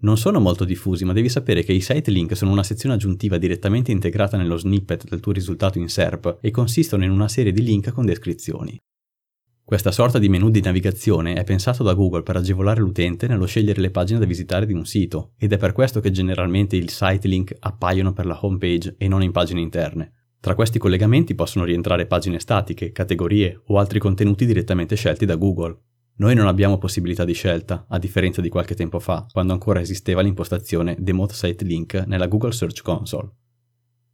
Non sono molto diffusi, ma devi sapere che i site link sono una sezione aggiuntiva direttamente integrata nello snippet del tuo risultato in SERP e consistono in una serie di link con descrizioni. Questa sorta di menu di navigazione è pensato da Google per agevolare l'utente nello scegliere le pagine da visitare di un sito, ed è per questo che generalmente i site link appaiono per la home page e non in pagine interne. Tra questi collegamenti possono rientrare pagine statiche, categorie o altri contenuti direttamente scelti da Google. Noi non abbiamo possibilità di scelta, a differenza di qualche tempo fa, quando ancora esisteva l'impostazione Demote Site Link nella Google Search Console.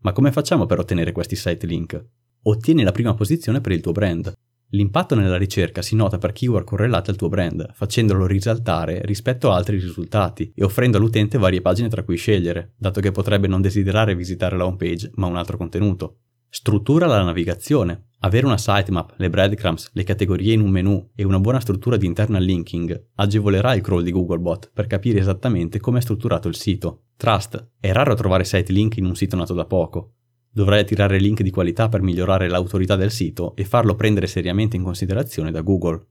Ma come facciamo per ottenere questi site link? Ottieni la prima posizione per il tuo brand. L'impatto nella ricerca si nota per keyword correlate al tuo brand, facendolo risaltare rispetto a altri risultati e offrendo all'utente varie pagine tra cui scegliere, dato che potrebbe non desiderare visitare la home page ma un altro contenuto. Struttura la navigazione. Avere una sitemap, le breadcrumbs, le categorie in un menu e una buona struttura di internal linking agevolerà il crawl di Googlebot per capire esattamente come è strutturato il sito. Trust. È raro trovare site link in un sito nato da poco. Dovrai attirare link di qualità per migliorare l'autorità del sito e farlo prendere seriamente in considerazione da Google.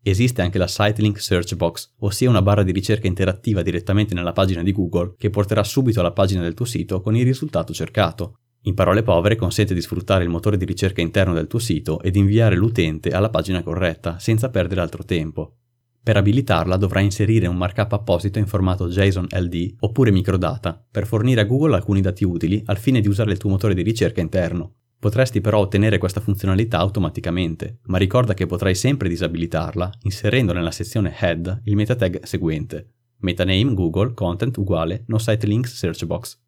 Esiste anche la Site Link Search Box, ossia una barra di ricerca interattiva direttamente nella pagina di Google che porterà subito alla pagina del tuo sito con il risultato cercato. In parole povere consente di sfruttare il motore di ricerca interno del tuo sito ed inviare l'utente alla pagina corretta, senza perdere altro tempo. Per abilitarla dovrai inserire un markup apposito in formato JSON LD oppure microdata per fornire a Google alcuni dati utili al fine di usare il tuo motore di ricerca interno. Potresti però ottenere questa funzionalità automaticamente, ma ricorda che potrai sempre disabilitarla inserendo nella sezione Head il meta tag seguente: metaname Google content uguale no site links search box.